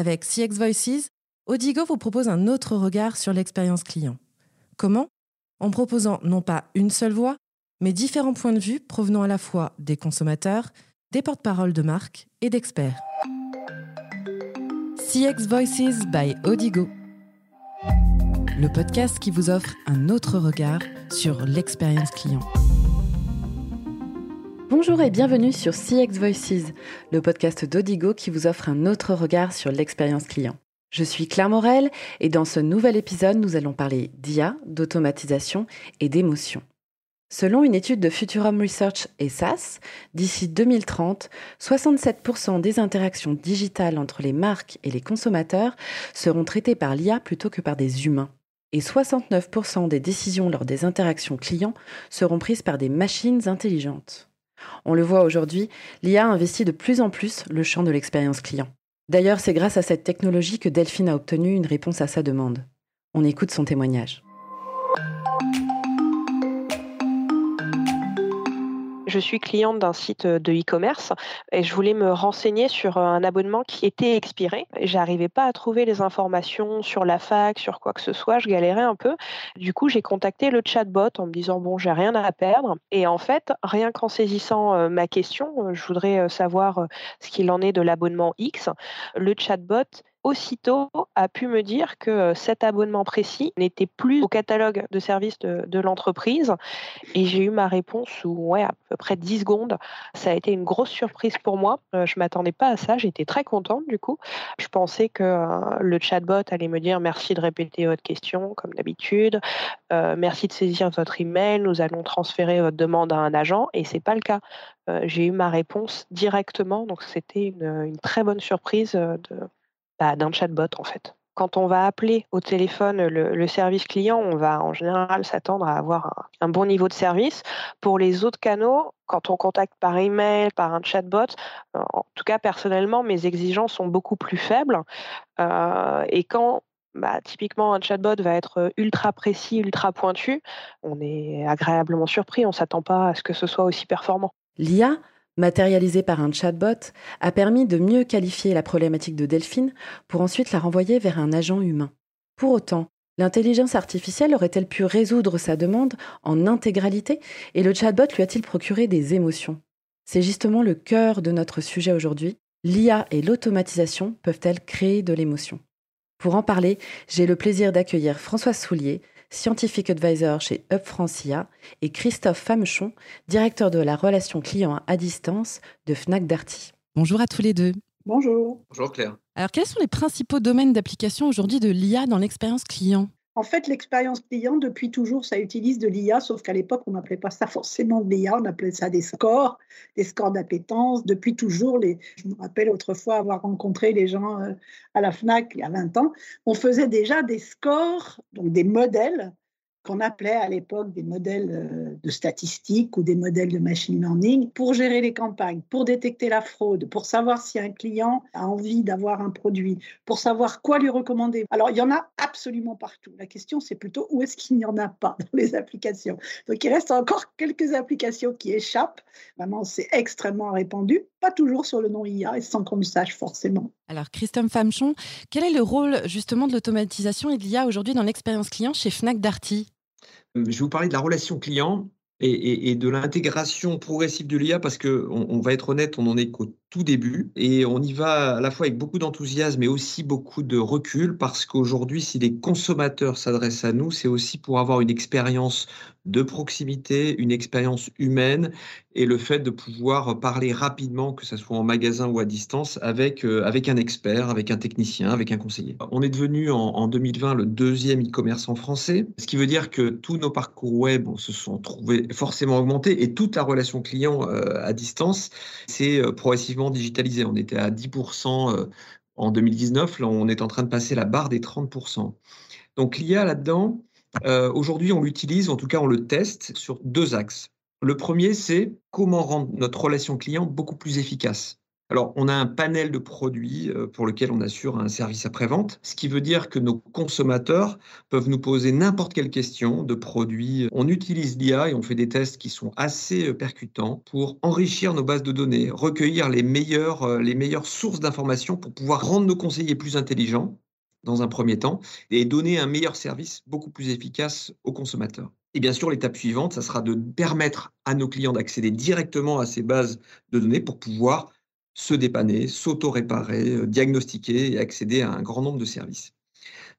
Avec CX Voices, Odigo vous propose un autre regard sur l'expérience client. Comment? En proposant non pas une seule voix, mais différents points de vue provenant à la fois des consommateurs, des porte-paroles de marque et d'experts. CX Voices by Odigo. Le podcast qui vous offre un autre regard sur l'expérience client. Bonjour et bienvenue sur CX Voices, le podcast d'Odigo qui vous offre un autre regard sur l'expérience client. Je suis Claire Morel et dans ce nouvel épisode, nous allons parler d'IA, d'automatisation et d'émotion. Selon une étude de Futurum Research et SAS, d'ici 2030, 67% des interactions digitales entre les marques et les consommateurs seront traitées par l'IA plutôt que par des humains. Et 69% des décisions lors des interactions clients seront prises par des machines intelligentes. On le voit aujourd'hui, l'IA investit de plus en plus le champ de l'expérience client. D'ailleurs, c'est grâce à cette technologie que Delphine a obtenu une réponse à sa demande. On écoute son témoignage. Je suis cliente d'un site de e-commerce et je voulais me renseigner sur un abonnement qui était expiré. J'arrivais pas à trouver les informations sur la fac, sur quoi que ce soit. Je galérais un peu. Du coup, j'ai contacté le chatbot en me disant bon, j'ai rien à perdre. Et en fait, rien qu'en saisissant ma question, je voudrais savoir ce qu'il en est de l'abonnement X. Le chatbot aussitôt a pu me dire que cet abonnement précis n'était plus au catalogue de services de, l'entreprise. Et j'ai eu ma réponse sous ouais, à peu près 10 secondes. Ça a été une grosse surprise pour moi. je ne m'attendais pas à ça. J'étais très contente du coup. Je pensais que le chatbot allait me dire merci de répéter votre question comme d'habitude. merci de saisir votre email. Nous allons transférer votre demande à un agent. Et c'est pas le cas. j'ai eu ma réponse directement. Donc c'était une, une très bonne surprise de bah, d'un chatbot en fait. Quand on va appeler au téléphone le, service client, on va en général s'attendre à avoir un, bon niveau de service. Pour les autres canaux, quand on contacte par email, par un chatbot, euh, en tout cas personnellement, mes exigences sont beaucoup plus faibles. Euh, et quand bah, typiquement, un chatbot va être ultra précis, ultra pointu. On est agréablement surpris, on ne s'attend pas à ce que ce soit aussi performant. L'IA matérialisé par un chatbot, a permis de mieux qualifier la problématique de Delphine pour ensuite la renvoyer vers un agent humain. Pour autant, l'intelligence artificielle aurait-elle pu résoudre sa demande en intégralité et le chatbot lui a-t-il procuré des émotions? C'est justement le cœur de notre sujet aujourd'hui. L'IA et l'automatisation peuvent-elles créer de l'émotion? Pour en parler, j'ai le plaisir d'accueillir François Soulier, Scientific Advisor chez UpFrancia, et Christophe Famechon, directeur de la relation client à distance de Fnac Darty. Bonjour à tous les deux. Bonjour. Bonjour Claire. Alors, quels sont les principaux domaines d'application aujourd'hui de l'IA dans l'expérience client? En fait, l'expérience client, depuis toujours, ça utilise de l'IA, sauf qu'à l'époque, on n'appelait pas ça forcément de l'IA, on appelait ça des scores, des scores d'appétence. Depuis toujours, je me rappelle autrefois avoir rencontré les gens euh, à la FNAC il y a 20 ans, on faisait déjà des scores, donc des modèles qu'on appelait à l'époque des modèles euh, de statistiques ou des modèles de machine learning pour gérer les campagnes, pour détecter la fraude, pour savoir si un client a envie d'avoir un produit, pour savoir quoi lui recommander. Alors, il y en a absolument partout. La question, c'est plutôt où est-ce qu'il n'y en a pas dans les applications. Donc, il reste encore quelques applications qui échappent. Vraiment, c'est extrêmement répandu, pas toujours sur le nom IA et sans qu'on le sache forcément. Alors, Christophe Famchon, quel est le rôle justement de l'automatisation et de l'IA aujourd'hui dans l'expérience client chez Fnac Darty? Je vais vous parler de la relation client et, de l'intégration progressive de l'IA parce qu'on on va être honnête, on en est qu'au tout début et on y va à la fois avec beaucoup d'enthousiasme mais aussi beaucoup de recul parce qu'aujourd'hui, si les consommateurs s'adressent à nous, c'est aussi pour avoir une expérience de proximité, une expérience humaine et le fait de pouvoir parler rapidement, que ce soit en magasin ou à distance, avec, euh, avec un expert, avec un technicien, avec un conseiller. On est devenu en, 2020 le deuxième e-commerce en français, ce qui veut dire que tous nos parcours web se sont trouvés forcément augmentés et toute la relation client euh, à distance s'est euh, digitalisée. On était à 10% en 2019, là on est en train de passer la barre des 30%. Donc l'IA là-dedans, aujourd'hui on l'utilise, en tout cas on le teste sur deux axes. Le premier, c'est comment rendre notre relation client beaucoup plus efficace. Alors, on a un panel de produits euh, pour lequel on assure un service après-vente, ce qui veut dire que nos consommateurs peuvent nous poser n'importe quelle question de produits. On utilise l'IA et on fait des tests qui sont assez euh, percutants pour enrichir nos bases de données, recueillir les meilleures, euh, les meilleures sources d'informations pour pouvoir rendre nos conseillers plus intelligents dans un premier temps et donner un meilleur service beaucoup plus efficace aux consommateurs. Et bien sûr, l'étape suivante, ça sera de permettre à nos clients d'accéder directement à ces bases de données pour pouvoir se dépanner, s'auto-réparer, euh, diagnostiquer et accéder à un grand nombre de services.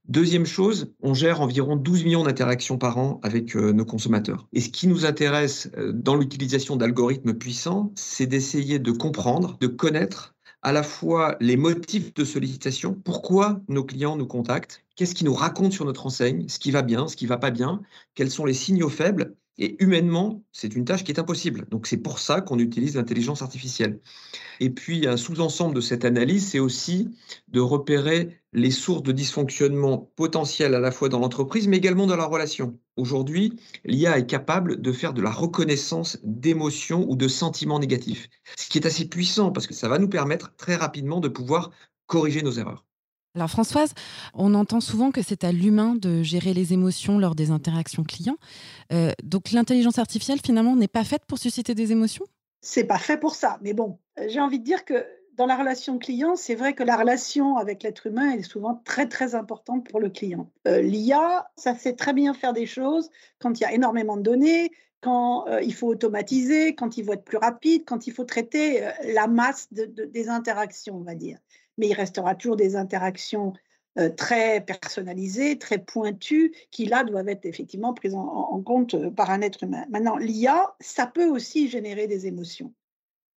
Deuxième chose, on gère environ 12 millions d'interactions par an avec euh, nos consommateurs. Et ce qui nous intéresse euh, dans l'utilisation d'algorithmes puissants, c'est d'essayer de comprendre, de connaître à la fois les motifs de sollicitation, pourquoi nos clients nous contactent, qu'est-ce qu'ils nous racontent sur notre enseigne, ce qui va bien, ce qui va pas bien, quels sont les signaux faibles et humainement, c'est une tâche qui est impossible. Donc c'est pour ça qu'on utilise l'intelligence artificielle. Et puis un sous-ensemble de cette analyse, c'est aussi de repérer les sources de dysfonctionnement potentiels à la fois dans l'entreprise, mais également dans la relation. Aujourd'hui, l'IA est capable de faire de la reconnaissance d'émotions ou de sentiments négatifs, ce qui est assez puissant parce que ça va nous permettre très rapidement de pouvoir corriger nos erreurs. Alors Françoise, on entend souvent que c'est à l'humain de gérer les émotions lors des interactions clients. Euh, donc l'intelligence artificielle finalement n'est pas faite pour susciter des émotions? C'est pas fait pour ça. Mais bon, euh, j'ai envie de dire que dans la relation client, c'est vrai que la relation avec l'être humain est souvent très très importante pour le client. Euh, L'IA, ça sait très bien faire des choses quand il y a énormément de données, quand il faut automatiser, quand il faut être plus rapide, quand il faut traiter la masse des interactions, on va dire mais il restera toujours des interactions très personnalisées, très pointues, qui là doivent être effectivement prises en, compte par un être humain. Maintenant, l'IA, ça peut aussi générer des émotions.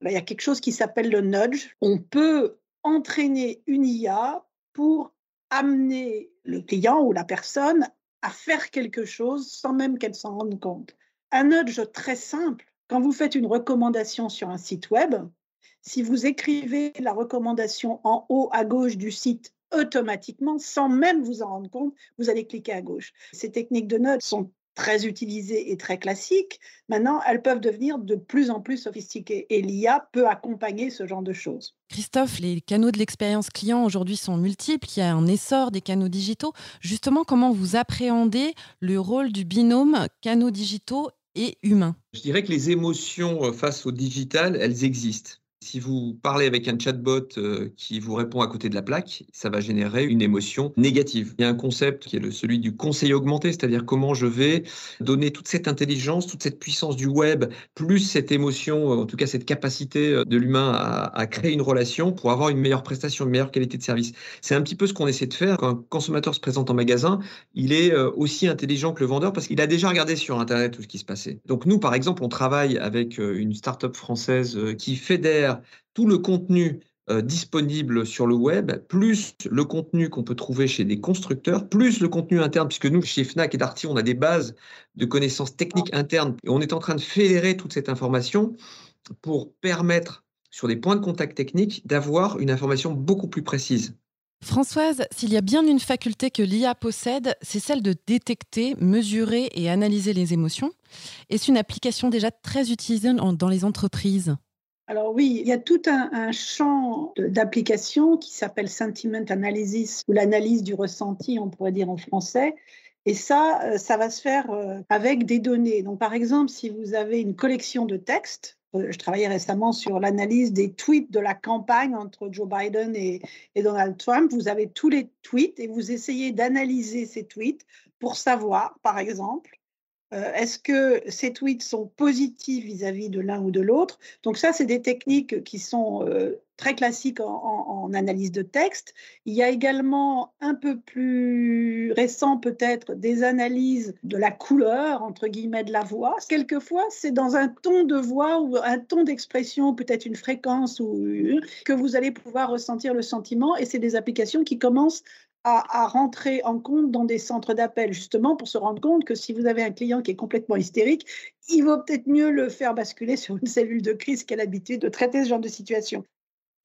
il y a quelque chose qui s'appelle le nudge. On peut entraîner une IA pour amener le client ou la personne à faire quelque chose sans même qu'elle s'en rende compte. Un nudge très simple, quand vous faites une recommandation sur un site web, si vous écrivez la recommandation en haut à gauche du site automatiquement, sans même vous en rendre compte, vous allez cliquer à gauche. Ces techniques de notes sont très utilisées et très classiques. Maintenant, elles peuvent devenir de plus en plus sophistiquées et l'IA peut accompagner ce genre de choses. Christophe, les canaux de l'expérience client aujourd'hui sont multiples. Il y a un essor des canaux digitaux. Justement, comment vous appréhendez le rôle du binôme canaux digitaux et humains? Je dirais que les émotions euh, face au digital, elles existent. Si vous parlez avec un chatbot euh, qui vous répond à côté de la plaque, ça va générer une émotion négative. Il y a un concept qui est celui du conseil augmenté, c'est-à-dire comment je vais donner toute cette intelligence, toute cette puissance du web, plus cette émotion, euh, en tout cas cette capacité euh, de l'humain à, créer une relation pour avoir une meilleure prestation, une meilleure qualité de service. C'est un petit peu ce qu'on essaie de faire. Quand un consommateur se présente en magasin, il est aussi intelligent que le vendeur parce qu'il a déjà regardé sur Internet tout ce qui se passait. Donc nous, par exemple, on travaille avec une start-up française qui fédère tout le contenu euh, disponible sur le web, plus le contenu qu'on peut trouver chez des constructeurs, plus le contenu interne, puisque nous, chez Fnac et Darty, on a des bases de connaissances techniques internes, et on est en train de fédérer toute cette information pour permettre, sur des points de contact techniques, d'avoir une information beaucoup plus précise. Françoise, s'il y a bien une faculté que l'IA possède, c'est celle de détecter, mesurer et analyser les émotions. Est-ce une application déjà très utilisée dans les entreprises? Alors oui, il y a tout un, champ d'application qui s'appelle sentiment analysis ou l'analyse du ressenti, on pourrait dire en français. Et ça, euh, ça va se faire euh, avec des données. Donc par exemple, si vous avez une collection de textes, euh, je travaillais récemment sur l'analyse des tweets de la campagne entre Joe Biden et, Donald Trump. Vous avez tous les tweets et vous essayez d'analyser ces tweets pour savoir, par exemple, est-ce que ces tweets sont positifs vis-à-vis de l'un ou de l'autre? Donc ça, c'est des techniques qui sont euh, très classiques en, analyse de texte. Il y a également un peu plus récent peut-être des analyses de la couleur, entre guillemets, de la voix. Quelquefois, c'est dans un ton de voix ou un ton d'expression, peut-être une fréquence, ou, que vous allez pouvoir ressentir le sentiment. Et c'est des applications qui commencent à, rentrer en compte dans des centres d'appel, justement pour se rendre compte que si vous avez un client qui est complètement hystérique, il vaut peut-être mieux le faire basculer sur une cellule de crise qui a l'habitude de traiter ce genre de situation.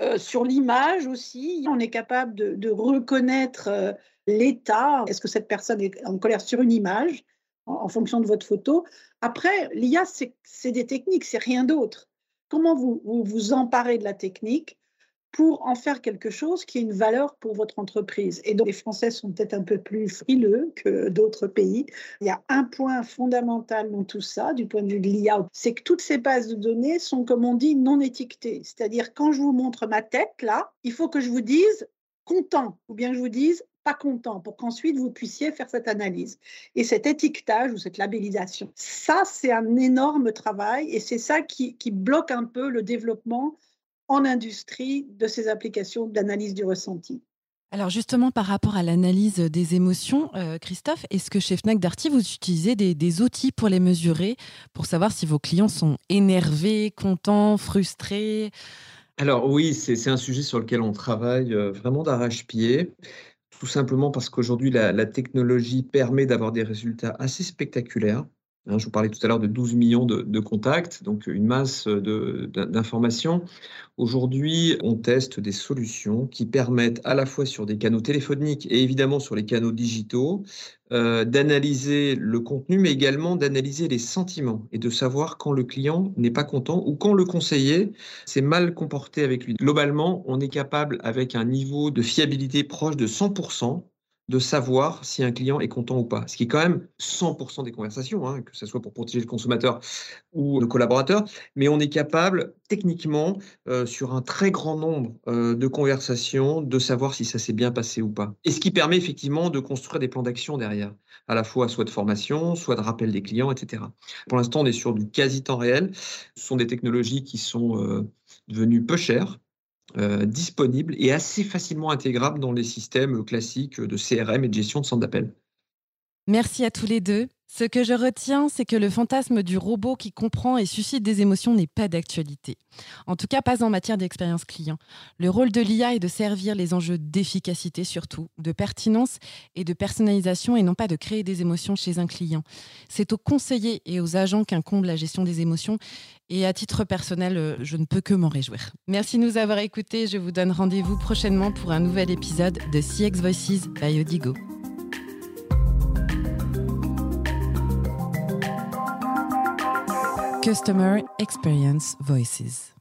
Euh, sur l'image aussi, on est capable de, reconnaître euh, l'état. Est-ce que cette personne est en colère sur une image en, fonction de votre photo? Après, l'IA, c'est des techniques, c'est rien d'autre. Comment vous, vous vous emparez de la technique pour en faire quelque chose qui ait une valeur pour votre entreprise. Et donc, les Français sont peut-être un peu plus frileux que d'autres pays. Il y a un point fondamental dans tout ça, du point de vue de l'IA, c'est que toutes ces bases de données sont, comme on dit, non étiquetées. C'est-à-dire, quand je vous montre ma tête, là, il faut que je vous dise content, ou bien je vous dise pas content, pour qu'ensuite vous puissiez faire cette analyse. Et cet étiquetage ou cette labellisation, ça, c'est un énorme travail et c'est ça qui, qui bloque un peu le développement en industrie de ces applications d'analyse du ressenti. Alors justement, par rapport à l'analyse des émotions, euh, Christophe, est-ce que chez Fnac Darty, vous utilisez des, outils pour les mesurer, pour savoir si vos clients sont énervés, contents, frustrés? Alors oui, c'est un sujet sur lequel on travaille euh, vraiment d'arrache-pied, tout simplement parce qu'aujourd'hui, la technologie permet d'avoir des résultats assez spectaculaires. Hein, je vous parlais tout à l'heure de 12 millions de, contacts, donc une masse d'informations. Aujourd'hui, on teste des solutions qui permettent à la fois sur des canaux téléphoniques et évidemment sur les canaux digitaux euh, d'analyser le contenu, mais également d'analyser les sentiments et de savoir quand le client n'est pas content ou quand le conseiller s'est mal comporté avec lui. Globalement, on est capable, avec un niveau de fiabilité proche de 100%, de savoir si un client est content ou pas. Ce qui est quand même 100% des conversations, hein, que ce soit pour protéger le consommateur ou le collaborateur, mais on est capable techniquement, euh, sur un très grand nombre euh, de conversations, de savoir si ça s'est bien passé ou pas. Et ce qui permet effectivement de construire des plans d'action derrière, à la fois soit de formation, soit de rappel des clients, etc. Pour l'instant, on est sur du quasi temps réel. Ce sont des technologies qui sont euh, devenues peu chères, euh, disponible et assez facilement intégrable dans les systèmes classiques de CRM et de gestion de centre d'appel. Merci à tous les deux. Ce que je retiens, c'est que le fantasme du robot qui comprend et suscite des émotions n'est pas d'actualité. En tout cas, pas en matière d'expérience client. Le rôle de l'IA est de servir les enjeux d'efficacité surtout, de pertinence et de personnalisation et non pas de créer des émotions chez un client. C'est aux conseillers et aux agents qu'incombe la gestion des émotions et à titre personnel, euh, je ne peux que m'en réjouir. Merci de nous avoir écoutés. Je vous donne rendez-vous prochainement pour un nouvel épisode de CX Voices by Odigo. Customer Experience Voices.